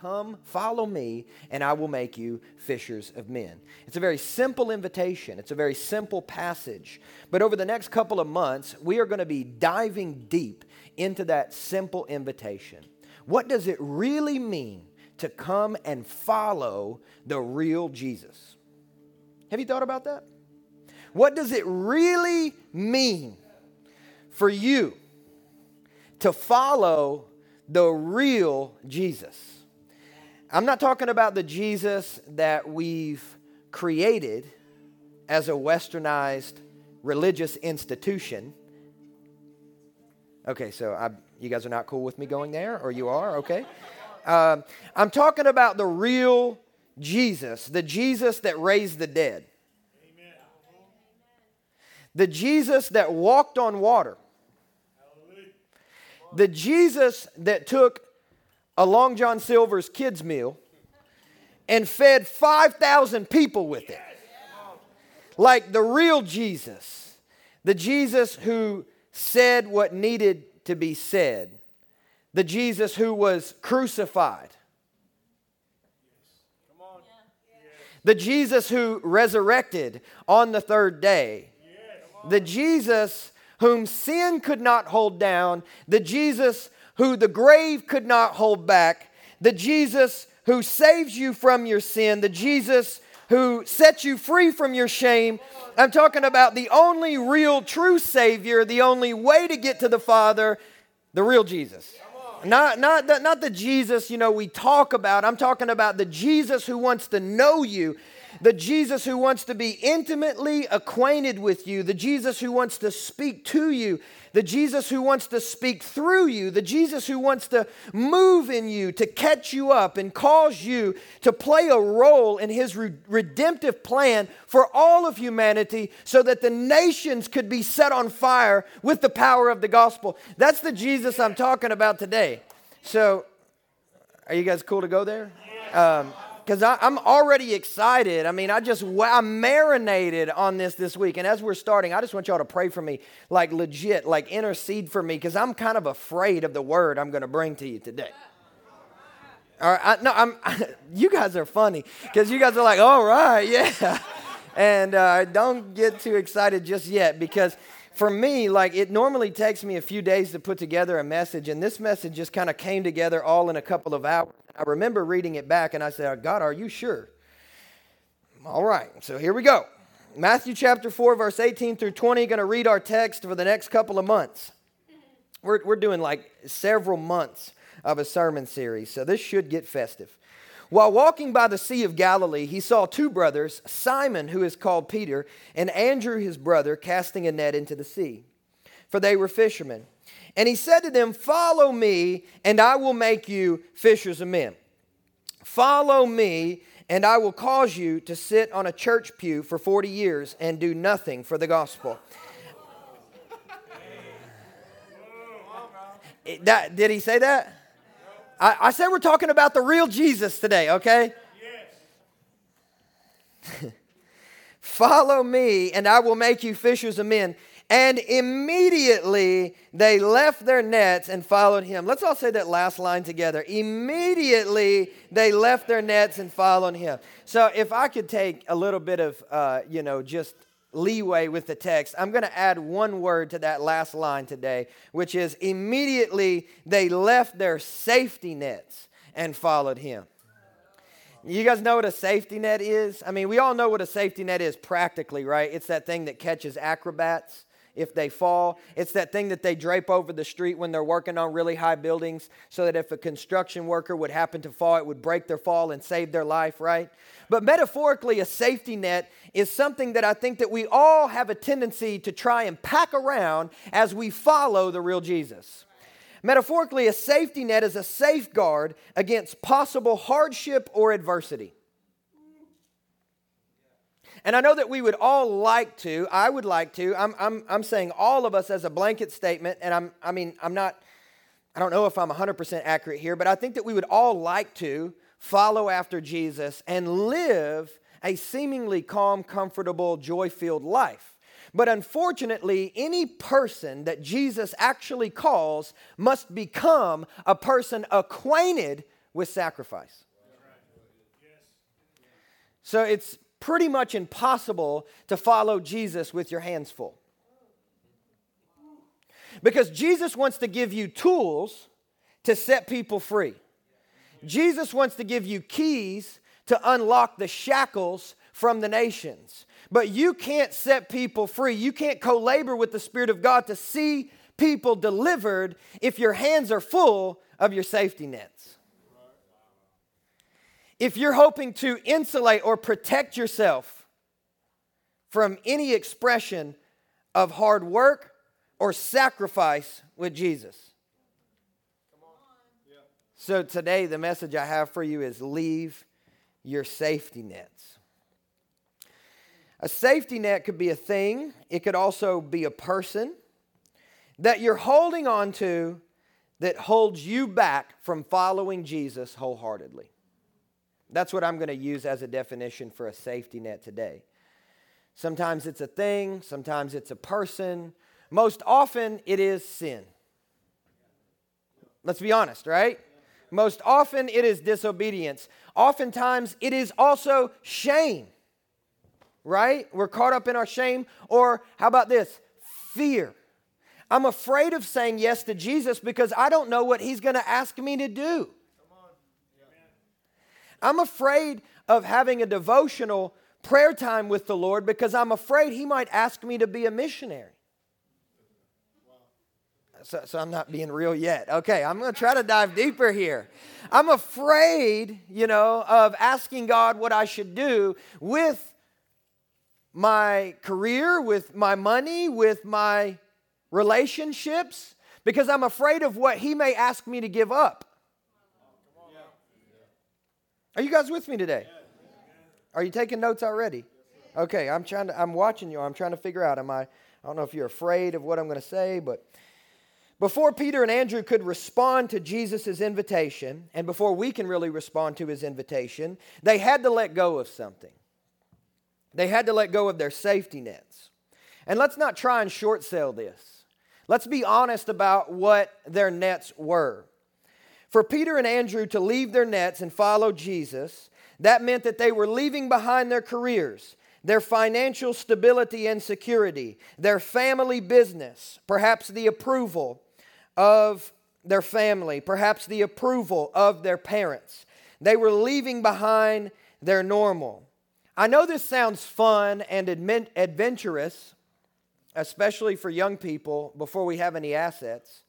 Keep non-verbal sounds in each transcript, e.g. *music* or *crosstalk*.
Come, follow me, and I will make you fishers of men. It's a very simple invitation. It's a very simple passage. But over the next couple of months, we are going to be diving deep into that simple invitation. What does it really mean to come and follow the real Jesus? Have you thought about that? What does it really mean for you to follow the real Jesus? I'm not talking about the Jesus that we've created as a westernized religious institution. Okay, so I, you guys are not cool with me going there, or you are? Okay. Um, I'm talking about the real Jesus, the Jesus that raised the dead, Amen. the Jesus that walked on water, the Jesus that took a Long John Silver's kids' meal and fed 5,000 people with it. Like the real Jesus, the Jesus who said what needed to be said, the Jesus who was crucified, the Jesus who resurrected on the third day, the Jesus whom sin could not hold down, the Jesus who the grave could not hold back, the Jesus who saves you from your sin, the Jesus who sets you free from your shame. I'm talking about the only real true Savior, the only way to get to the Father, the real Jesus. Not, not, the, not the Jesus, you know, we talk about. I'm talking about the Jesus who wants to know you, the Jesus who wants to be intimately acquainted with you, the Jesus who wants to speak to you, the Jesus who wants to speak through you, the Jesus who wants to move in you, to catch you up and cause you to play a role in his re- redemptive plan for all of humanity so that the nations could be set on fire with the power of the gospel. That's the Jesus I'm talking about today. So, are you guys cool to go there? Um, because I'm already excited. I mean, I just I marinated on this this week, and as we're starting, I just want y'all to pray for me, like legit, like intercede for me, because I'm kind of afraid of the word I'm going to bring to you today. All right, I, no, I'm. *laughs* you guys are funny because you guys are like, all right, yeah, *laughs* and uh, don't get too excited just yet because for me, like it normally takes me a few days to put together a message, and this message just kind of came together all in a couple of hours. I remember reading it back and I said, God, are you sure? All right, so here we go. Matthew chapter 4, verse 18 through 20, going to read our text for the next couple of months. We're, we're doing like several months of a sermon series, so this should get festive. While walking by the Sea of Galilee, he saw two brothers, Simon, who is called Peter, and Andrew, his brother, casting a net into the sea, for they were fishermen. And he said to them, Follow me, and I will make you fishers of men. Follow me, and I will cause you to sit on a church pew for 40 years and do nothing for the gospel. *laughs* That, did he say that? I, I said we're talking about the real Jesus today, okay? Yes. *laughs* Follow me, and I will make you fishers of men. And immediately they left their nets and followed him. Let's all say that last line together. Immediately they left their nets and followed him. So if I could take a little bit of, uh, you know, just leeway with the text, I'm going to add one word to that last line today, which is immediately they left their safety nets and followed him. You guys know what a safety net is? I mean, we all know what a safety net is practically, right? It's that thing that catches acrobats if they fall. It's that thing that they drape over the street when they're working on really high buildings so that if a construction worker would happen to fall, it would break their fall and save their life, right? But metaphorically, a safety net is something that I think that we all have a tendency to try and pack around as we follow the real Jesus. Metaphorically, a safety net is a safeguard against possible hardship or adversity. And I know that we would all like to, I would like to, I'm, I'm, I'm saying all of us as a blanket statement, and I'm, I mean, I'm not, I don't know if I'm 100% accurate here, but I think that we would all like to follow after Jesus and live a seemingly calm, comfortable, joy filled life. But unfortunately, any person that Jesus actually calls must become a person acquainted with sacrifice. So it's pretty much impossible to follow Jesus with your hands full. Because Jesus wants to give you tools to set people free. Jesus wants to give you keys to unlock the shackles from the nations. But you can't set people free. You can't co labor with the Spirit of God to see people delivered if your hands are full of your safety nets. If you're hoping to insulate or protect yourself from any expression of hard work or sacrifice with Jesus. So today, the message I have for you is leave your safety nets. A safety net could be a thing, it could also be a person that you're holding on to that holds you back from following Jesus wholeheartedly. That's what I'm going to use as a definition for a safety net today. Sometimes it's a thing, sometimes it's a person. Most often it is sin. Let's be honest, right? Most often it is disobedience. Oftentimes it is also shame, right? We're caught up in our shame. Or how about this? Fear. I'm afraid of saying yes to Jesus because I don't know what he's going to ask me to do. I'm afraid of having a devotional prayer time with the Lord because I'm afraid he might ask me to be a missionary. So, so, I'm not being real yet. Okay, I'm going to try to dive deeper here. I'm afraid, you know, of asking God what I should do with my career, with my money, with my relationships, because I'm afraid of what He may ask me to give up. Are you guys with me today? Are you taking notes already? Okay, I'm trying to I'm watching you. I'm trying to figure out am I I don't know if you're afraid of what I'm going to say, but before Peter and Andrew could respond to Jesus' invitation, and before we can really respond to his invitation, they had to let go of something. They had to let go of their safety nets. And let's not try and short sell this. Let's be honest about what their nets were. For Peter and Andrew to leave their nets and follow Jesus, that meant that they were leaving behind their careers, their financial stability and security, their family business, perhaps the approval of their family, perhaps the approval of their parents. They were leaving behind their normal. I know this sounds fun and adventurous, especially for young people before we have any assets.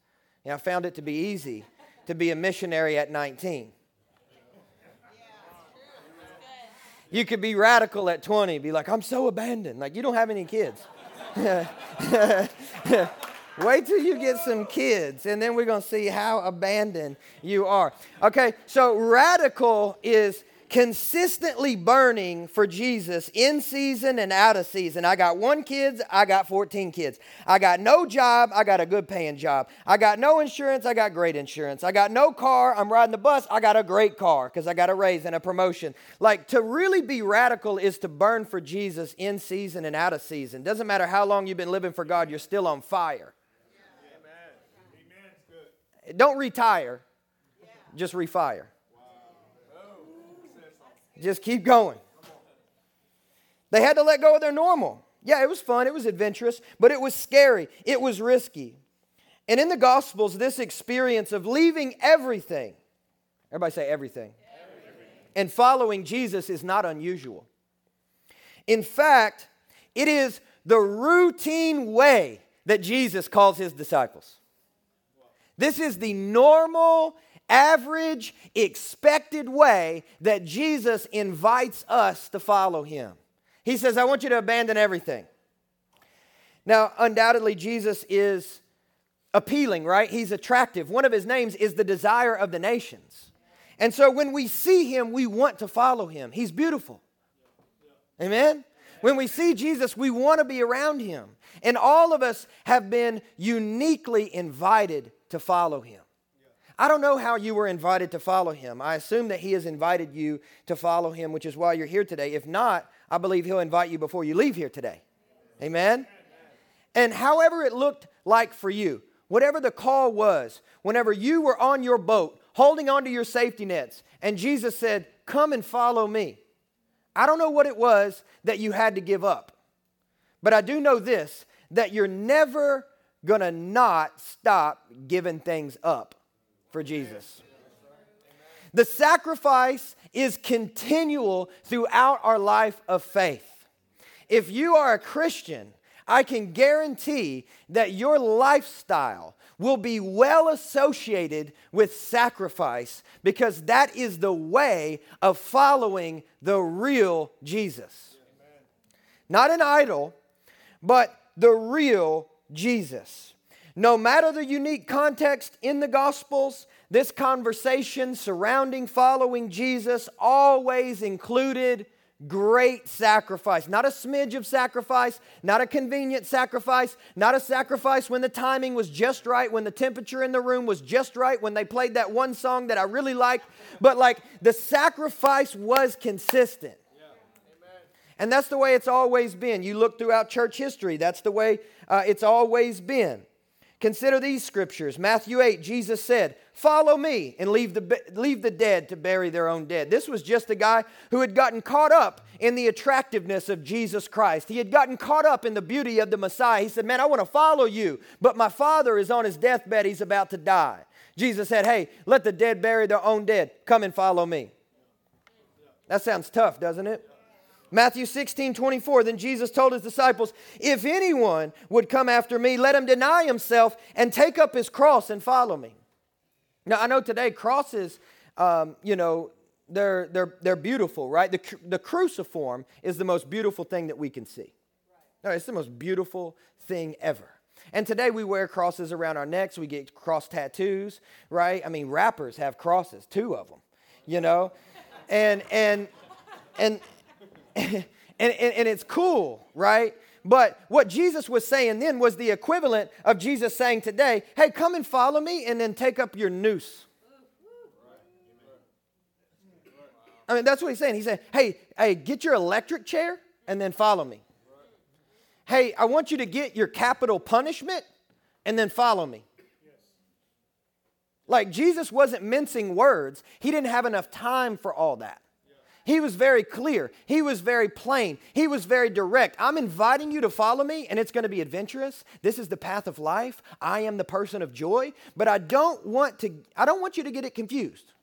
And I found it to be easy to be a missionary at 19. You could be radical at 20, be like, I'm so abandoned. Like, you don't have any kids. *laughs* Wait till you get some kids, and then we're going to see how abandoned you are. Okay, so radical is consistently burning for Jesus in season and out of season. I got one kids, I got 14 kids. I got no job, I got a good paying job. I got no insurance, I got great insurance. I got no car, I'm riding the bus, I got a great car because I got a raise and a promotion. Like to really be radical is to burn for Jesus in season and out of season. Doesn't matter how long you've been living for God, you're still on fire. Amen. Amen. Don't retire, just refire. Just keep going. They had to let go of their normal. Yeah, it was fun, it was adventurous, but it was scary, it was risky. And in the Gospels, this experience of leaving everything, everybody say everything, everything. and following Jesus is not unusual. In fact, it is the routine way that Jesus calls his disciples. This is the normal average, expected way that Jesus invites us to follow him. He says, I want you to abandon everything. Now, undoubtedly, Jesus is appealing, right? He's attractive. One of his names is the desire of the nations. And so when we see him, we want to follow him. He's beautiful. Amen? When we see Jesus, we want to be around him. And all of us have been uniquely invited to follow him. I don't know how you were invited to follow him. I assume that he has invited you to follow him, which is why you're here today. If not, I believe he'll invite you before you leave here today. Amen? And however it looked like for you, whatever the call was, whenever you were on your boat holding onto your safety nets. And Jesus said, Come and follow me. I don't know what it was that you had to give up, but I do know this that you're never gonna not stop giving things up for Jesus. The sacrifice is continual throughout our life of faith. If you are a Christian, I can guarantee that your lifestyle will be well associated with sacrifice because that is the way of following the real Jesus. Amen. Not an idol, but the real Jesus. No matter the unique context in the Gospels, this conversation surrounding following Jesus always included great sacrifice. Not a smidge of sacrifice, not a convenient sacrifice, not a sacrifice when the timing was just right, when the temperature in the room was just right, when they played that one song that I really liked, but like the sacrifice was consistent. And that's the way it's always been. You look throughout church history, that's the way uh, it's always been. Consider these scriptures. Matthew 8, Jesus said, Follow me and leave the, leave the dead to bury their own dead. This was just a guy who had gotten caught up in the attractiveness of Jesus Christ. He had gotten caught up in the beauty of the Messiah. He said, Man, I want to follow you, but my father is on his deathbed. He's about to die. Jesus said, Hey, let the dead bury their own dead. Come and follow me. That sounds tough, doesn't it? Matthew 16, 24. Then Jesus told his disciples, If anyone would come after me, let him deny himself and take up his cross and follow me. Now, I know today crosses, um, you know, they're, they're, they're beautiful, right? The, the cruciform is the most beautiful thing that we can see. No, it's the most beautiful thing ever. And today we wear crosses around our necks. We get cross tattoos, right? I mean, rappers have crosses, two of them, you know? And, and, and, *laughs* and, and, and it's cool, right? But what Jesus was saying then was the equivalent of Jesus saying today, hey, come and follow me and then take up your noose. I mean, that's what he's saying. He said, hey, hey, get your electric chair and then follow me. Hey, I want you to get your capital punishment and then follow me. Like Jesus wasn't mincing words, he didn't have enough time for all that. He was very clear. He was very plain. He was very direct. I'm inviting you to follow me, and it's going to be adventurous. This is the path of life. I am the person of joy, but I don't want to I don't want you to get it confused.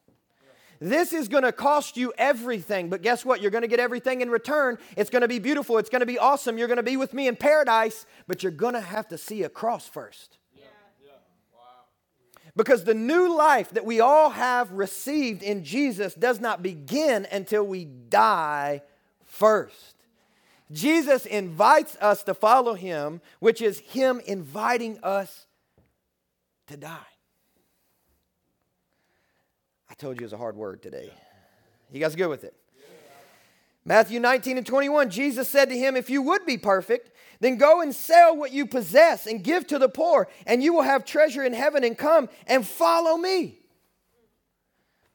This is going to cost you everything, but guess what? You're going to get everything in return. It's going to be beautiful. It's going to be awesome. You're going to be with me in paradise, but you're going to have to see a cross first. Because the new life that we all have received in Jesus does not begin until we die first. Jesus invites us to follow him, which is him inviting us to die. I told you it was a hard word today. You guys good with it? Matthew 19 and 21, Jesus said to him, If you would be perfect, then go and sell what you possess and give to the poor, and you will have treasure in heaven, and come and follow me.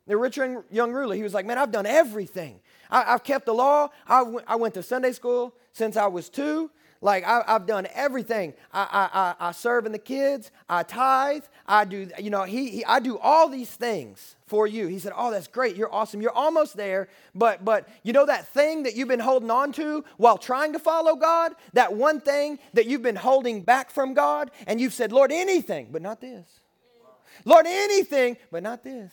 The rich young ruler, he was like, Man, I've done everything. I, have kept the law. I, w- I went to Sunday school since I was two. Like I, have done everything. I, I, I, serve in the kids. I tithe. I do, you know, he, he, I do all these things for you. He said, Oh, that's great. You're awesome. You're almost there. But, but you know that thing that you've been holding on to while trying to follow God? That one thing that you've been holding back from God? And you've said, Lord, anything, but not this. Lord, anything, but not this.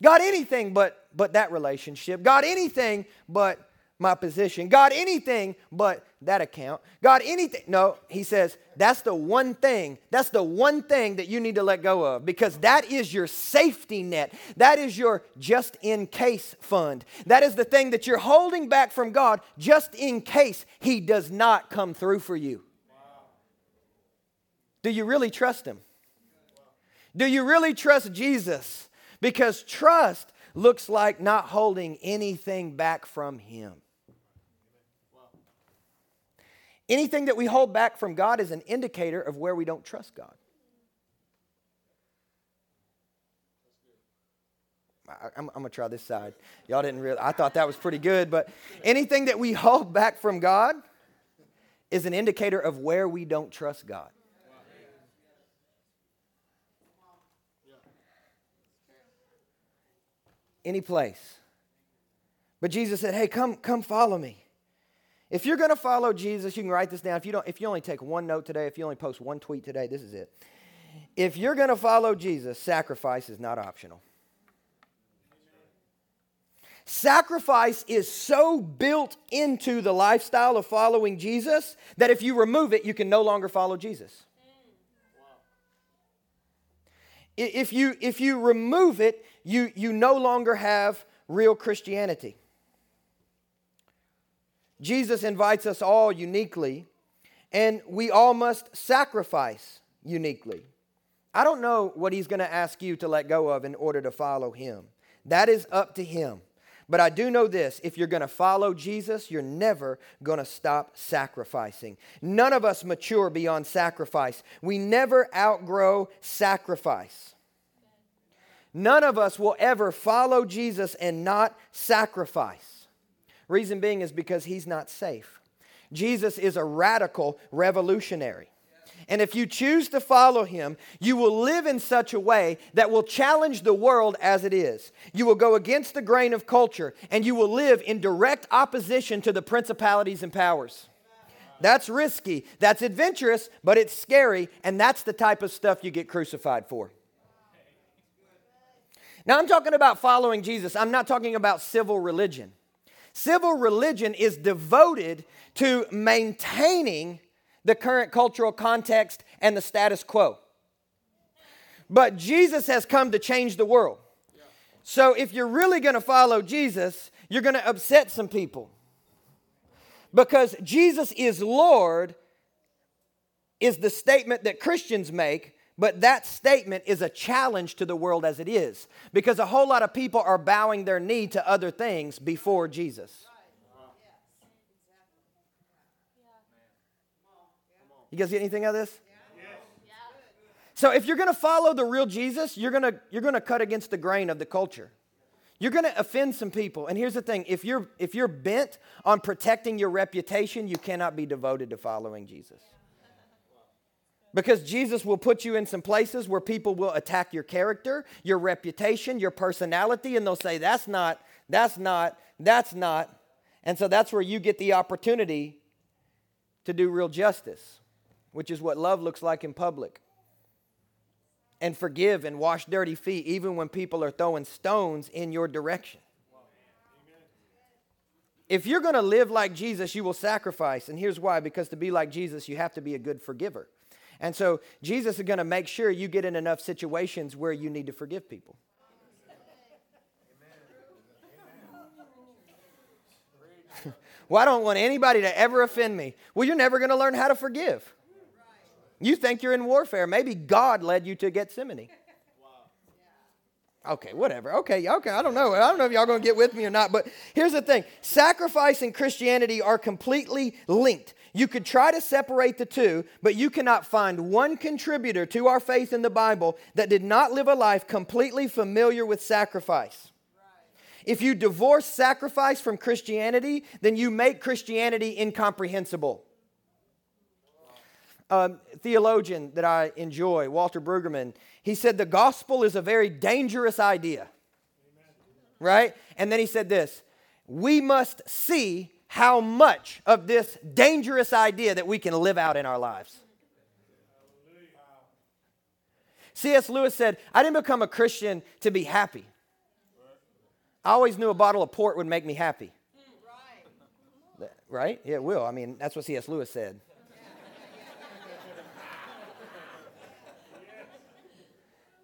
God, anything but, but that relationship. God, anything but my position. God, anything but that account. God, anything. No, he says, that's the one thing. That's the one thing that you need to let go of because that is your safety net. That is your just in case fund. That is the thing that you're holding back from God just in case he does not come through for you. Do you really trust him? Do you really trust Jesus? Because trust looks like not holding anything back from him. Anything that we hold back from God is an indicator of where we don't trust God. I, am going to try this side. Y'all didn't really, I thought that was pretty good, but anything that we hold back from God is an indicator of where we don't trust God. any place. But Jesus said, Hey, come, come follow me. If you're going to follow Jesus, you can write this down. If you don't, if you only take one note today, if you only post one tweet today, this is it. If you're going to follow Jesus, sacrifice is not optional. Sacrifice is so built into the lifestyle of following Jesus that if you remove it, you can no longer follow Jesus. If you, if you remove it, you, you no longer have real Christianity. Jesus invites us all uniquely, and we all must sacrifice uniquely. I don't know what he's going to ask you to let go of in order to follow him. That is up to him. But I do know this if you're going to follow Jesus, you're never going to stop sacrificing. None of us mature beyond sacrifice. We never outgrow sacrifice. None of us will ever follow Jesus and not sacrifice. Reason being is because he's not safe. Jesus is a radical revolutionary. And if you choose to follow him, you will live in such a way that will challenge the world as it is. You will go against the grain of culture and you will live in direct opposition to the principalities and powers. That's risky, that's adventurous, but it's scary, and that's the type of stuff you get crucified for. Now, I'm talking about following Jesus, I'm not talking about civil religion. Civil religion is devoted to maintaining the current cultural context and the status quo. But Jesus has come to change the world. So if you're really going to follow Jesus, you're going to upset some people. Because Jesus is Lord is the statement that Christians make, but that statement is a challenge to the world as it is. Because a whole lot of people are bowing their knee to other things before Jesus. You guys get anything out of this? So if you're going to follow the real Jesus, you're going to you're going to cut against the grain of the culture. You're going to offend some people. And here's the thing, if you're if you're bent on protecting your reputation, you cannot be devoted to following Jesus. Because Jesus will put you in some places where people will attack your character, your reputation, your personality and they'll say that's not that's not that's not. And so that's where you get the opportunity to do real justice which is what love looks like in public. And forgive and wash dirty feet, even when people are throwing stones in your direction. If you're going to live like Jesus, you will sacrifice. And here's why because to be like Jesus, you have to be a good forgiver. And so Jesus is going to make sure you get in enough situations where you need to forgive people. *laughs* well, I don't want anybody to ever offend me. Well, you're never going to learn how to forgive. You think you're in warfare. Maybe God led you to Gethsemane. Okay, whatever. Okay, okay. I don't know. I don't know if y'all going to get with me or not, but here's the thing sacrifice and Christianity are completely linked. You could try to separate the two, but you cannot find one contributor to our faith in the Bible that did not live a life completely familiar with sacrifice. If you divorce sacrifice from Christianity, then you make Christianity incomprehensible um, theologian that I enjoy, Walter Brueggemann, he said the gospel is a very dangerous idea. Right? And then he said this we must see how much of this dangerous idea that we can live out in our lives. C.S. Lewis said, I didn't become a Christian to be happy. I always knew a bottle of port would make me happy. Right? Yeah, it will. I mean, that's what C.S. Lewis said.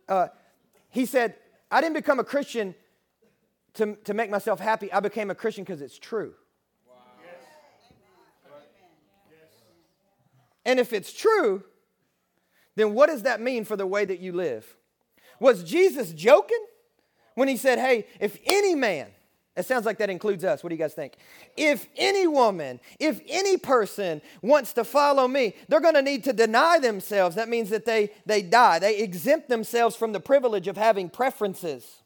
uh, he said, I didn't become a Christian to, to make myself happy. I became a Christian because it's true. Wow. Yes. And if it's true, then what does that mean for the way that you live? Was Jesus joking when he said, Hey, if any man it sounds like that includes us. What do you guys think? If any woman, if any person wants to follow me, they're going to need to deny themselves. That means that they, they die. They exempt themselves from the privilege of having preferences.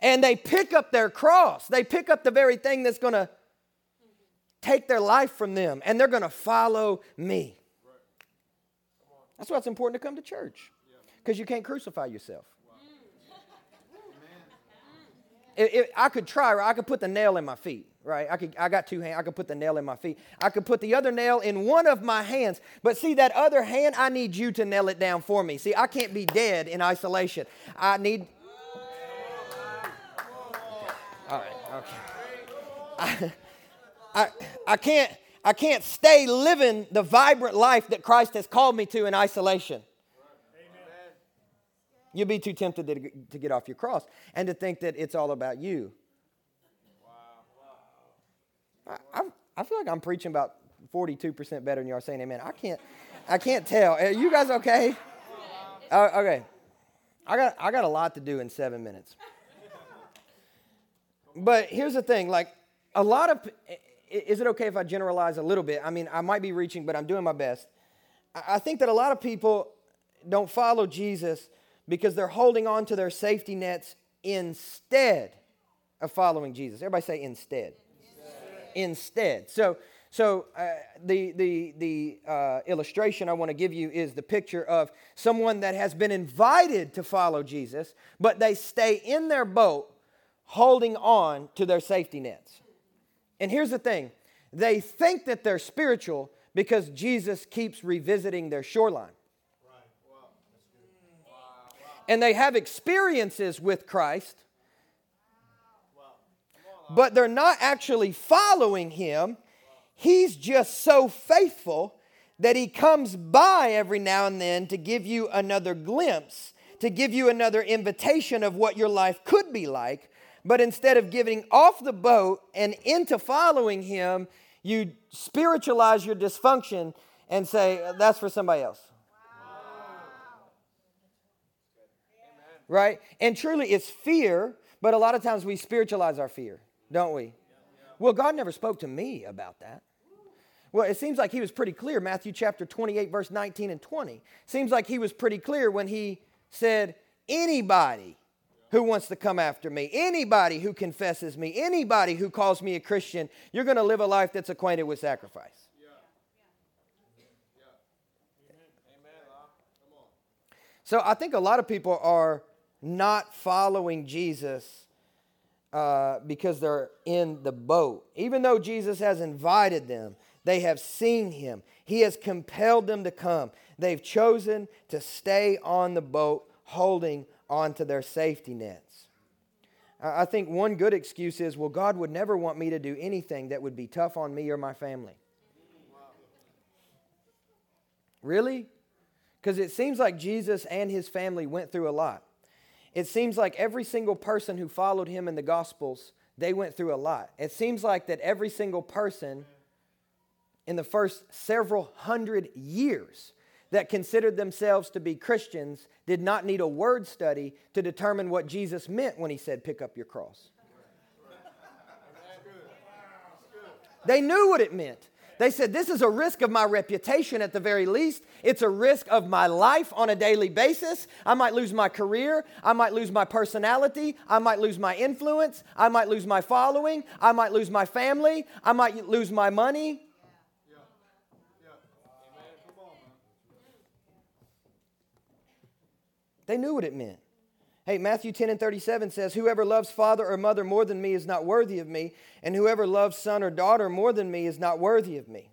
And they pick up their cross. They pick up the very thing that's going to take their life from them. And they're going to follow me. That's why it's important to come to church. Because you can't crucify yourself. It, it, I could try, right? I could put the nail in my feet, right? I could. I got two hands. I could put the nail in my feet. I could put the other nail in one of my hands. But see that other hand, I need you to nail it down for me. See, I can't be dead in isolation. I need. All right. Okay. I, I, I can't. I can't stay living the vibrant life that Christ has called me to in isolation. You'll be too tempted to, to get off your cross and to think that it's all about you. I, I, I feel like I'm preaching about 42% better than you are saying amen. I can't, I can't tell. Are you guys okay? *laughs* Uh, okay. I got, I got a lot to do in seven minutes. But here's the thing like, a lot of, is it okay if I generalize a little bit? I mean, I might be reaching, but I'm doing my best. I think that a lot of people don't follow Jesus because they're holding on to their safety nets instead of following Jesus. Everybody say instead. Instead. instead. So, so uh, the, the, the uh, illustration I want to give you is the picture of someone that has been invited to follow Jesus, but they stay in their boat holding on to their safety nets. And here's the thing they think that they're spiritual because Jesus keeps revisiting their shoreline and they have experiences with Christ, but they're not actually following Him. He's just so faithful that He comes by every now and then to give you another glimpse, to give you another invitation of what your life could be like. But instead of getting off the boat and into following Him, you spiritualize your dysfunction and say, that's for somebody else. right? And truly, it's fear, but a lot of times we spiritualize our fear, don't we? Well, God never spoke to me about that. Well, it seems like he was pretty clear. Matthew chapter 28, verse 19 and 20. Seems like he was pretty clear when he said, Anybody who wants to come after me, anybody who confesses me, anybody who calls me a Christian, you're going to live a life that's acquainted with sacrifice. So I think a lot of people are not following Jesus uh, because they're in the boat. Even though Jesus has invited them, they have seen him. He has compelled them to come. They've chosen to stay on the boat, holding onto their safety nets. I think one good excuse is well, God would never want me to do anything that would be tough on me or my family. Really? Because it seems like Jesus and his family went through a lot it seems like every single person who followed him in the Gospels, they went through a lot. It seems like that every single person in the first several hundred years that considered themselves to be Christians did not need a word study to determine what Jesus meant when he said, Pick up your cross. They knew what it meant. They said, This is a risk of my reputation at the very least. It's a risk of my life on a daily basis. I might lose my career. I might lose my personality. I might lose my influence. I might lose my following. I might lose my family. I might lose my money. They knew what it meant. Hey, Matthew 10 and 37 says, Whoever loves father or mother more than me is not worthy of me, and whoever loves son or daughter more than me is not worthy of me.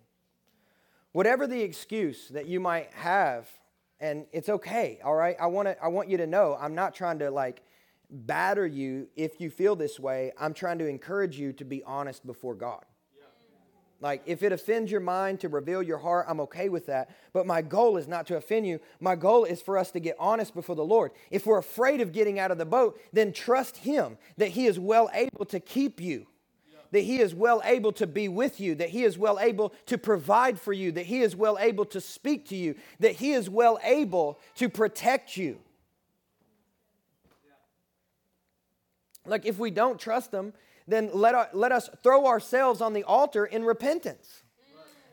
Whatever the excuse that you might have, and it's okay, all right? I, wanna, I want you to know I'm not trying to like batter you if you feel this way. I'm trying to encourage you to be honest before God. Like, if it offends your mind to reveal your heart, I'm okay with that. But my goal is not to offend you. My goal is for us to get honest before the Lord. If we're afraid of getting out of the boat, then trust Him that He is well able to keep you, that He is well able to be with you, that He is well able to provide for you, that He is well able to speak to you, that He is well able to protect you. Like, if we don't trust Him, then let, our, let us throw ourselves on the altar in repentance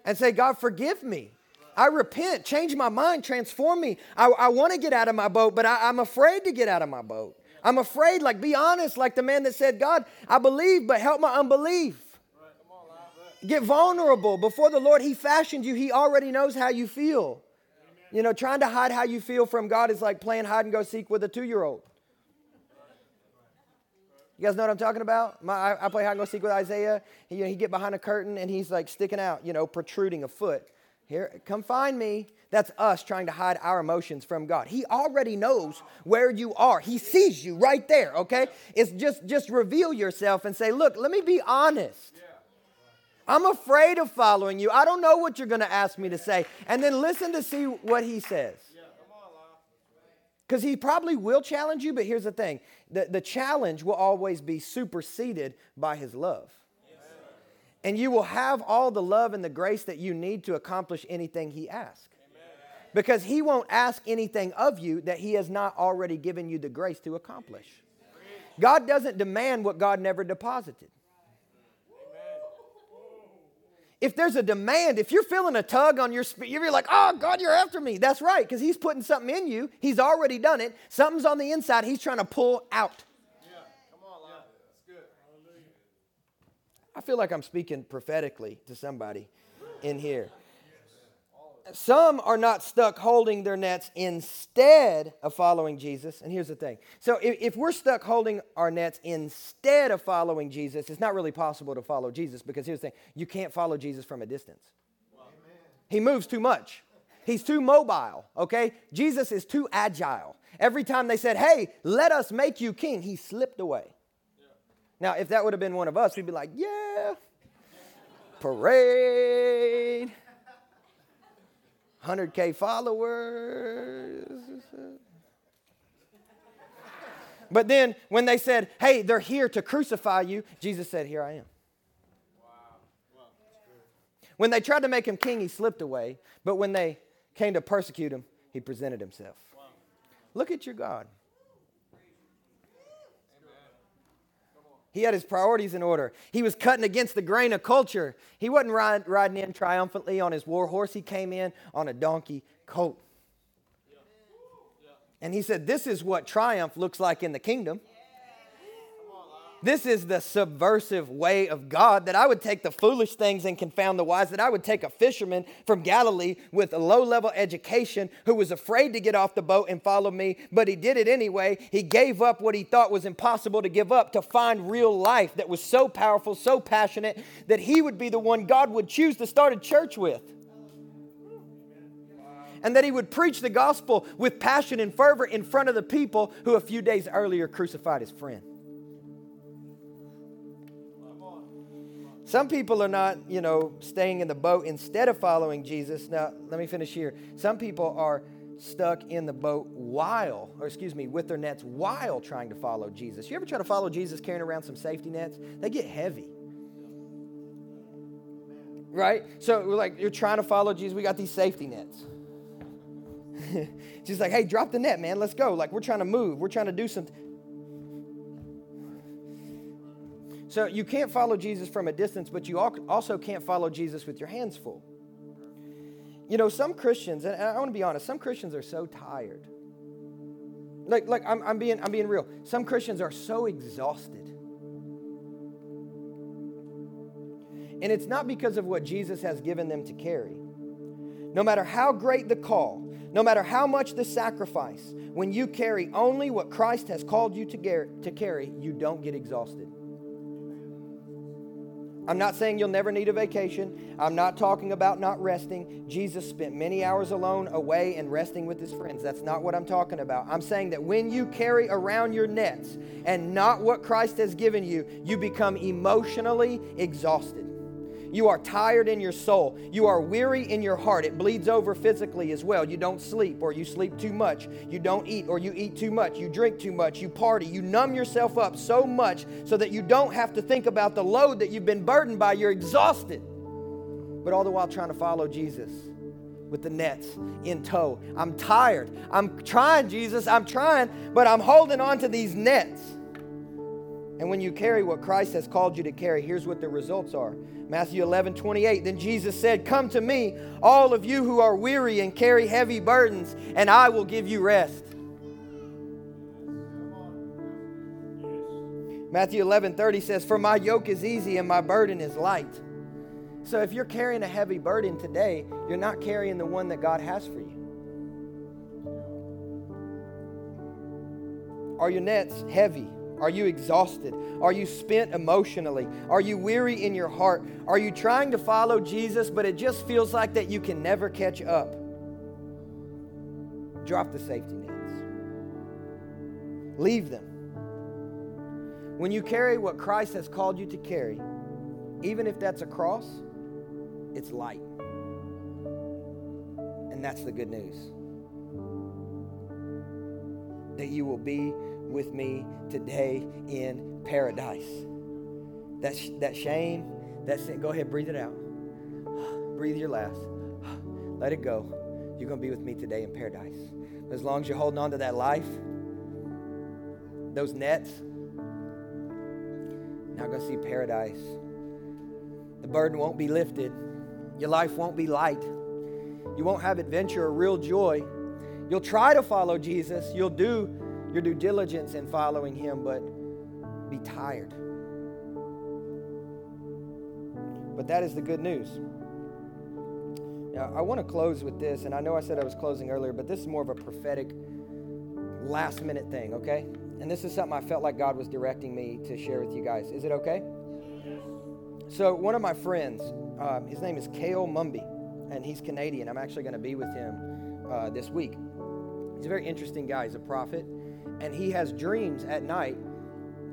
and say, God, forgive me. I repent, change my mind, transform me. I, I want to get out of my boat, but I, I'm afraid to get out of my boat. I'm afraid, like, be honest, like the man that said, God, I believe, but help my unbelief. Get vulnerable before the Lord. He fashioned you, He already knows how you feel. You know, trying to hide how you feel from God is like playing hide and go seek with a two year old. You guys know what I'm talking about? My, I, I play hide and go seek with Isaiah. He, you know, he get behind a curtain and he's like sticking out, you know, protruding a foot. Here, come find me. That's us trying to hide our emotions from God. He already knows where you are. He sees you right there, okay? It's just just reveal yourself and say, "Look, let me be honest. I'm afraid of following you. I don't know what you're going to ask me to say." And then listen to see what he says. Because he probably will challenge you, but here's the thing the, the challenge will always be superseded by his love. And you will have all the love and the grace that you need to accomplish anything he asks. Because he won't ask anything of you that he has not already given you the grace to accomplish. God doesn't demand what God never deposited. If there's a demand, if you're feeling a tug on your spirit, you're like, oh, God, you're after me. That's right, because He's putting something in you. He's already done it. Something's on the inside He's trying to pull out. Yeah, come on, that's good. I feel like I'm speaking prophetically to somebody in here some are not stuck holding their nets instead of following Jesus. And here's the thing so if, if, we're stuck holding our nets instead of following Jesus, it's not really possible to follow Jesus because here's the thing you can't follow Jesus from a distance. He moves too much. He's too mobile, okay? Jesus is too agile. Every time they said, hey, let us make you king, he slipped away. Now, if that would have been one of us, we'd be like, yeah, parade. 100K followers. But then when they said, hey, they're here to crucify you, Jesus said, here I am. When they tried to make him king, he slipped away. But when they came to persecute him, he presented himself. Look at your God. He had his priorities in order. He was cutting against the grain of culture. He wasn't ride, riding in triumphantly on his war horse. He came in on a donkey colt. And he said, This is what triumph looks like in the kingdom. This is the subversive way of God that I would take the foolish things and confound the wise, that I would take a fisherman from Galilee with a low level education who was afraid to get off the boat and follow me, but he did it anyway. He gave up what he thought was impossible to give up to find real life that was so powerful, so passionate, that he would be the one God would choose to start a church with and that he would preach the gospel with passion and fervor in front of the people who a few days earlier crucified his friend. Some people are not, you know, staying in the boat instead of following Jesus. Now, let me finish here. Some people are stuck in the boat while, or excuse me, with their nets while trying to follow Jesus. You ever try to follow Jesus carrying around some safety nets? They get heavy. Right? So we're like, you're trying to follow Jesus, we got these safety nets. *laughs* She's like, hey, drop the net, man. Let's go. Like, we're trying to move. We're trying to do something. So you can't follow Jesus from a distance, but you also can't follow Jesus with your hands full. You know, some Christians, and I want to be honest, some Christians are so tired. Like, like I'm, I'm, being, I'm being real. Some Christians are so exhausted. And it's not because of what Jesus has given them to carry. No matter how great the call, no matter how much the sacrifice, when you carry only what Christ has called you to, to carry, you don't get exhausted. I'm not saying you'll never need a vacation. I'm not talking about not resting. Jesus spent many hours alone, away, and resting with his friends. That's not what I'm talking about. I'm saying that when you carry around your nets and not what Christ has given you, you become emotionally exhausted. You are tired in your soul. You are weary in your heart. It bleeds over physically as well. You don't sleep or you sleep too much. You don't eat or you eat too much. You drink too much. You party. You numb yourself up so much so that you don't have to think about the load that you've been burdened by. You're exhausted. But all the while trying to follow Jesus with the nets in tow. I'm tired. I'm trying, Jesus. I'm trying, but I'm holding on to these nets. And when you carry what Christ has called you to carry, here's what the results are. Matthew 11, 28. Then Jesus said, Come to me, all of you who are weary and carry heavy burdens, and I will give you rest. Matthew 11, 30 says, For my yoke is easy and my burden is light. So if you're carrying a heavy burden today, you're not carrying the one that God has for you. Are your nets heavy? Are you exhausted? Are you spent emotionally? Are you weary in your heart? Are you trying to follow Jesus, but it just feels like that you can never catch up? Drop the safety nets. Leave them. When you carry what Christ has called you to carry, even if that's a cross, it's light. And that's the good news. That you will be with me today in paradise. That, sh- that shame, that sin, go ahead, breathe it out. *sighs* breathe your last. *sighs* Let it go. You're going to be with me today in paradise. As long as you're holding on to that life, those nets, not going to see paradise. The burden won't be lifted. Your life won't be light. You won't have adventure or real joy. You'll try to follow Jesus. You'll do your due diligence in following him, but be tired. But that is the good news. Now, I want to close with this, and I know I said I was closing earlier, but this is more of a prophetic last minute thing, okay? And this is something I felt like God was directing me to share with you guys. Is it okay? So, one of my friends, um, his name is Kale Mumby, and he's Canadian. I'm actually going to be with him uh, this week. He's a very interesting guy. He's a prophet, and he has dreams at night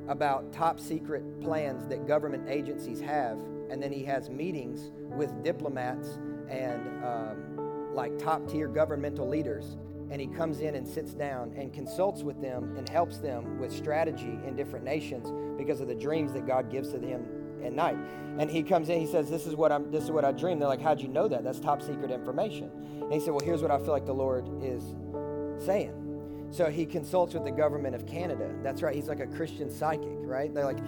about top secret plans that government agencies have. And then he has meetings with diplomats and um, like top tier governmental leaders and he comes in and sits down and consults with them and helps them with strategy in different nations because of the dreams that God gives to him at night. And he comes in, he says, "This is what I'm. This is what I dreamed." They're like, "How'd you know that? That's top secret information." And he said, "Well, here's what I feel like the Lord is saying." So he consults with the government of Canada. That's right. He's like a Christian psychic, right? They're like,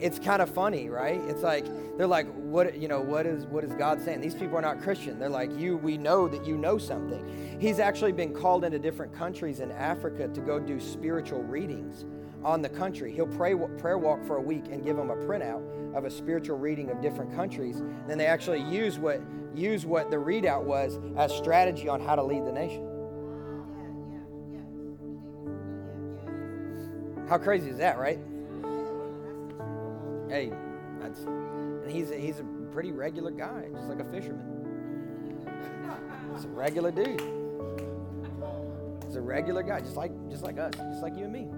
it's kind of funny, right? It's like they're like, what you know, what is what is God saying? These people are not Christian. They're like, you, we know that you know something. He's actually been called into different countries in Africa to go do spiritual readings on the country. He'll pray prayer walk for a week and give them a printout of a spiritual reading of different countries. Then they actually use what use what the readout was as strategy on how to lead the nation. How crazy is that, right? Hey, that's and he's a, he's a pretty regular guy, just like a fisherman. He's a regular dude. He's a regular guy, just like just like us, just like you and me.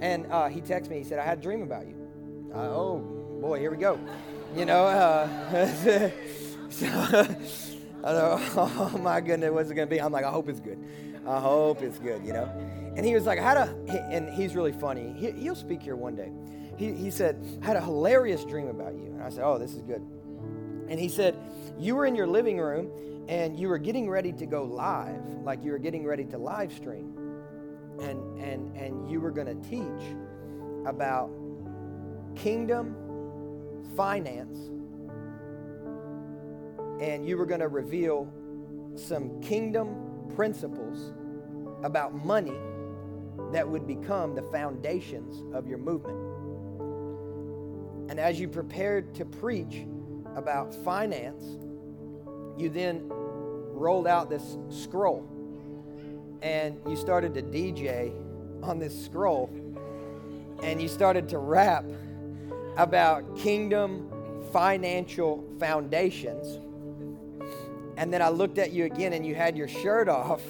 And uh, he texted me. He said, "I had a dream about you." Uh, oh boy, here we go. You know, uh, *laughs* so, I know, *laughs* oh my goodness, what's it gonna be? I'm like, I hope it's good. I hope it's good. You know. And he was like, I had a, and he's really funny. He, he'll speak here one day he, he said, I had a hilarious dream about you. And I said, Oh, this is good. And he said, You were in your living room and you were getting ready to go live, like you were getting ready to live stream. And, and, and you were going to teach about kingdom finance. And you were going to reveal some kingdom principles about money that would become the foundations of your movement. And as you prepared to preach about finance, you then rolled out this scroll and you started to DJ on this scroll and you started to rap about kingdom financial foundations. And then I looked at you again and you had your shirt off.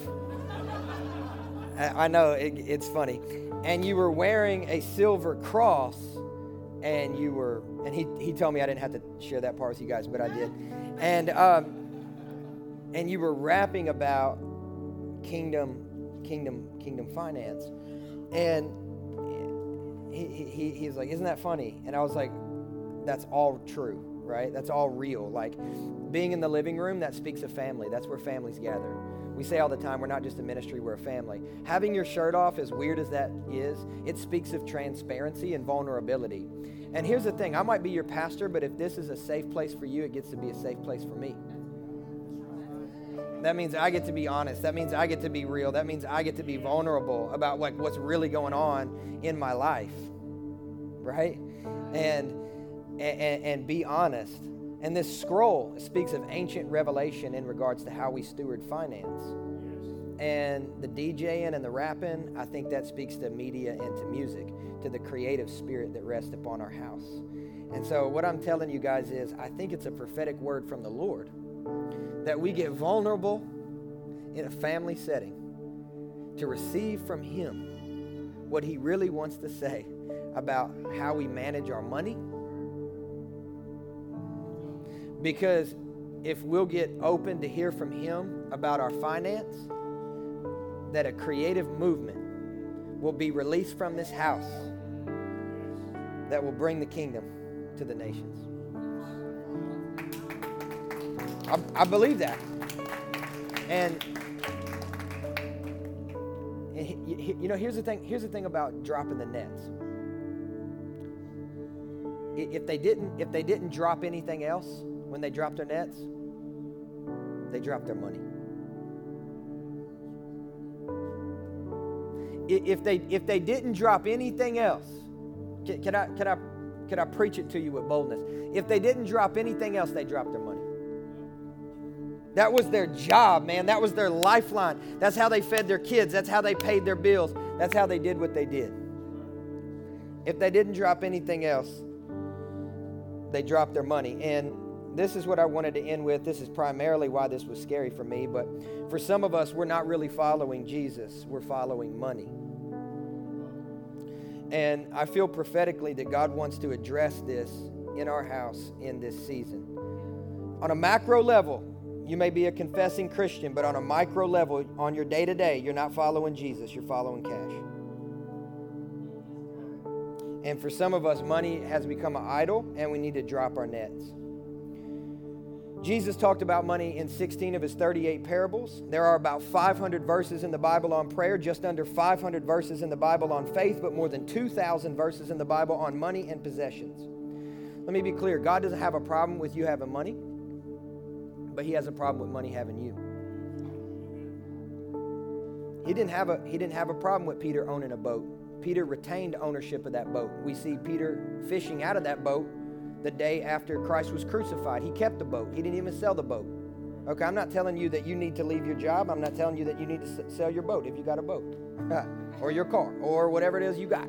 I know it, it's funny. And you were wearing a silver cross and you were, and he, he told me I didn't have to share that part with you guys, but I did. And, um, and you were rapping about kingdom, kingdom, kingdom finance. And he, he, he was like, Isn't that funny? And I was like, That's all true, right? That's all real. Like being in the living room, that speaks of family. That's where families gather. We say all the time, we're not just a ministry, we're a family. Having your shirt off, as weird as that is, it speaks of transparency and vulnerability. And here's the thing I might be your pastor, but if this is a safe place for you, it gets to be a safe place for me. That means I get to be honest. That means I get to be real. That means I get to be vulnerable about like what's really going on in my life. Right? And and, and be honest. And this scroll speaks of ancient revelation in regards to how we steward finance. and the DJing and the rapping, I think that speaks to media and to music, to the creative spirit that rests upon our house. And so, what I'm telling you guys is, I think it's a prophetic word from the Lord that we get vulnerable in a family setting to receive from Him what He really wants to say about how we manage our money. Because if we'll get open to hear from Him about our finance, that a creative movement will be released from this house that will bring the kingdom to the nations. I, I believe that. And, and you know, here's the thing. Here's the thing about dropping the nets. If they didn't, if they didn't drop anything else when they dropped their nets, they dropped their money. If they if they didn't drop anything else, can, can I can I can I preach it to you with boldness? If they didn't drop anything else, they dropped their money. That was their job, man. That was their lifeline. That's how they fed their kids. That's how they paid their bills. That's how they did what they did. If they didn't drop anything else, they dropped their money. And this is what I wanted to end with. This is primarily why this was scary for me. But for some of us, we're not really following Jesus, we're following money. And I feel prophetically that God wants to address this in our house in this season. On a macro level, you may be a confessing Christian, but on a micro level, on your day to day, you're not following Jesus, you're following cash. And for some of us, money has become an idol, and we need to drop our nets. Jesus talked about money in 16 of his 38 parables. There are about 500 verses in the Bible on prayer, just under 500 verses in the Bible on faith, but more than 2,000 verses in the Bible on money and possessions. Let me be clear God doesn't have a problem with you having money, but He has a problem with money having you. He didn't have a, he didn't have a problem with Peter owning a boat. Peter retained ownership of that boat. We see Peter fishing out of that boat the day after Christ was crucified. He kept the boat, he didn't even sell the boat. Okay, I'm not telling you that you need to leave your job. I'm not telling you that you need to sell your boat if you got a boat *laughs* or your car or whatever it is you got.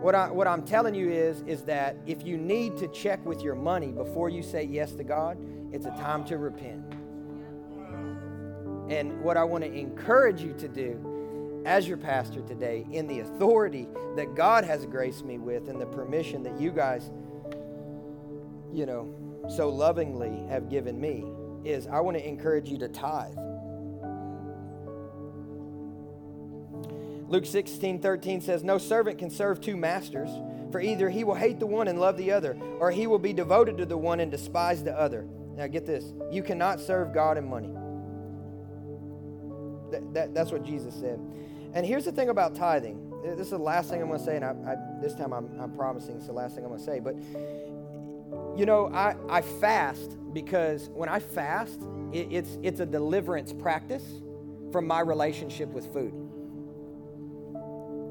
What, I, what I'm telling you is, is that if you need to check with your money before you say yes to God, it's a time to repent. And what I want to encourage you to do as your pastor today, in the authority that God has graced me with and the permission that you guys you know, so lovingly have given me is I want to encourage you to tithe. Luke 16, 13 says, No servant can serve two masters, for either he will hate the one and love the other, or he will be devoted to the one and despise the other. Now, get this you cannot serve God and money. That, that, that's what Jesus said. And here's the thing about tithing. This is the last thing I'm going to say, and I, I, this time I'm, I'm promising it's the last thing I'm going to say. But you know, I, I fast because when I fast, it, it's, it's a deliverance practice from my relationship with food.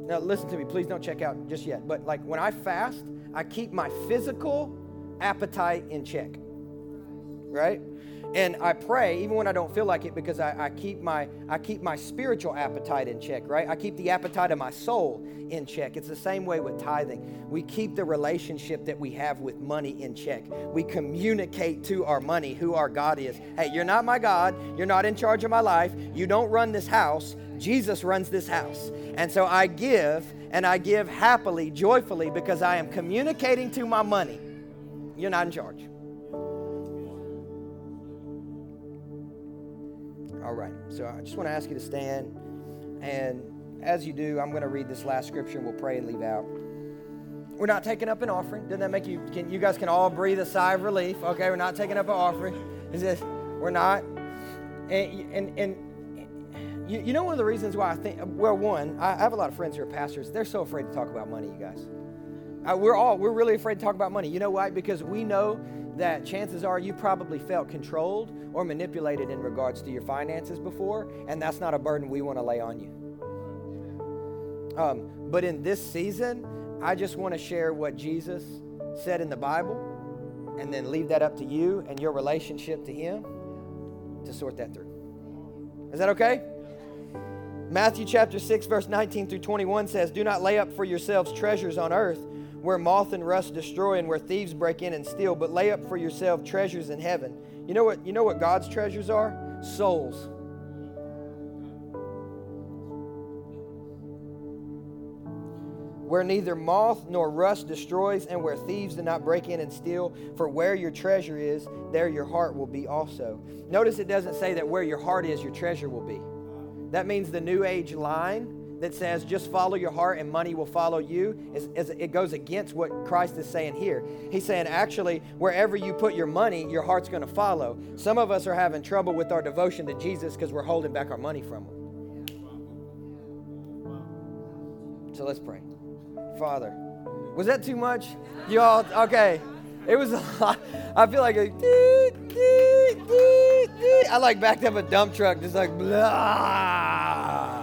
Now, listen to me, please don't check out just yet. But like when I fast, I keep my physical appetite in check, right? And I pray even when I don't feel like it because I, I, keep my I keep my spiritual appetite in check, right? I keep the appetite of my soul in check. It's the same way with tithing. We keep the relationship that we have with money in check. We communicate to our money who our God is. Hey, you're not my God. You're not in charge of my life. You don't run this house. Jesus runs this house. And so I give and I give happily, joyfully because I am communicating to my money. You're not in charge. All right. So I just want to ask you to stand. And as you do, I'm going to read this last scripture and we'll pray and leave out. We're not taking up an offering. Doesn't that make you, can, you guys can all breathe a sigh of relief? Okay, we're not taking up an offering. Is this, we're not. And, and, and you, you know one of the reasons why I think, well, one, I, I have a lot of friends who are pastors. They're so afraid to talk about money, you guys. Uh, we're all, we're really afraid to talk about money. You know why? Because we know that chances are you probably felt controlled or manipulated in regards to your finances before, and that's not a burden we want to lay on you. Um, but in this season, I just want to share what Jesus said in the Bible and then leave that up to you and your relationship to Him to sort that through. Is that okay? Matthew chapter 6, verse 19 through 21 says, Do not lay up for yourselves treasures on earth where moth and rust destroy and where thieves break in and steal, but lay up for yourself treasures in heaven. You know what, you know what God's treasures are? Souls. where neither moth nor rust destroys, and where thieves do not break in and steal. For where your treasure is, there your heart will be also. Notice it doesn't say that where your heart is, your treasure will be. That means the New Age line that says just follow your heart and money will follow you, is, is, it goes against what Christ is saying here. He's saying actually, wherever you put your money, your heart's going to follow. Some of us are having trouble with our devotion to Jesus because we're holding back our money from Him. So let's pray. Father. Was that too much? Y'all, okay. It was a lot. I feel like a dee, dee, dee, I like backed up a dump truck, just like blah.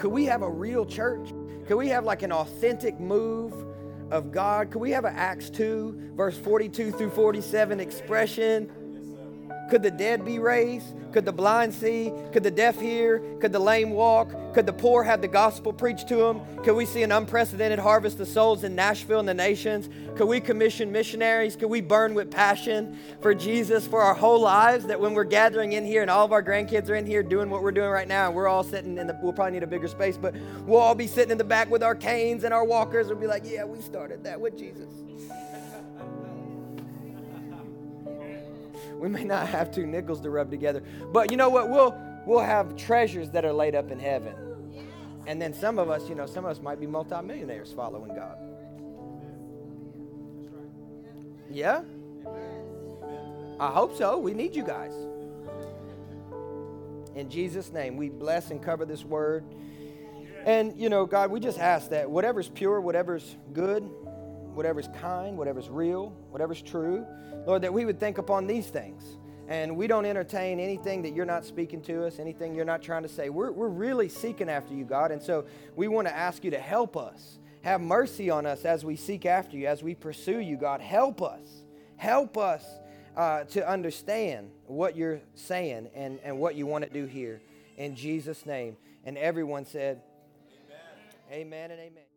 Could we have a real church? Could we have like an authentic move of God? Could we have an Acts 2, verse 42 through 47 expression? Could the dead be raised? Could the blind see? Could the deaf hear? Could the lame walk? Could the poor have the gospel preached to them? Could we see an unprecedented harvest of souls in Nashville and the nations? Could we commission missionaries? Could we burn with passion for Jesus for our whole lives? That when we're gathering in here and all of our grandkids are in here doing what we're doing right now, and we're all sitting in the, we'll probably need a bigger space, but we'll all be sitting in the back with our canes and our walkers. We'll be like, yeah, we started that with Jesus. We may not have two nickels to rub together, but you know what? We'll we'll have treasures that are laid up in heaven. And then some of us, you know, some of us might be multimillionaires following God. Yeah? I hope so. We need you guys. In Jesus' name, we bless and cover this word. And, you know, God, we just ask that whatever's pure, whatever's good, whatever's kind, whatever's real, whatever's true, Lord, that we would think upon these things. And we don't entertain anything that you're not speaking to us, anything you're not trying to say. We're, we're really seeking after you, God. And so we want to ask you to help us. Have mercy on us as we seek after you, as we pursue you, God. Help us. Help us uh, to understand what you're saying and, and what you want to do here. In Jesus' name. And everyone said, Amen, amen and amen.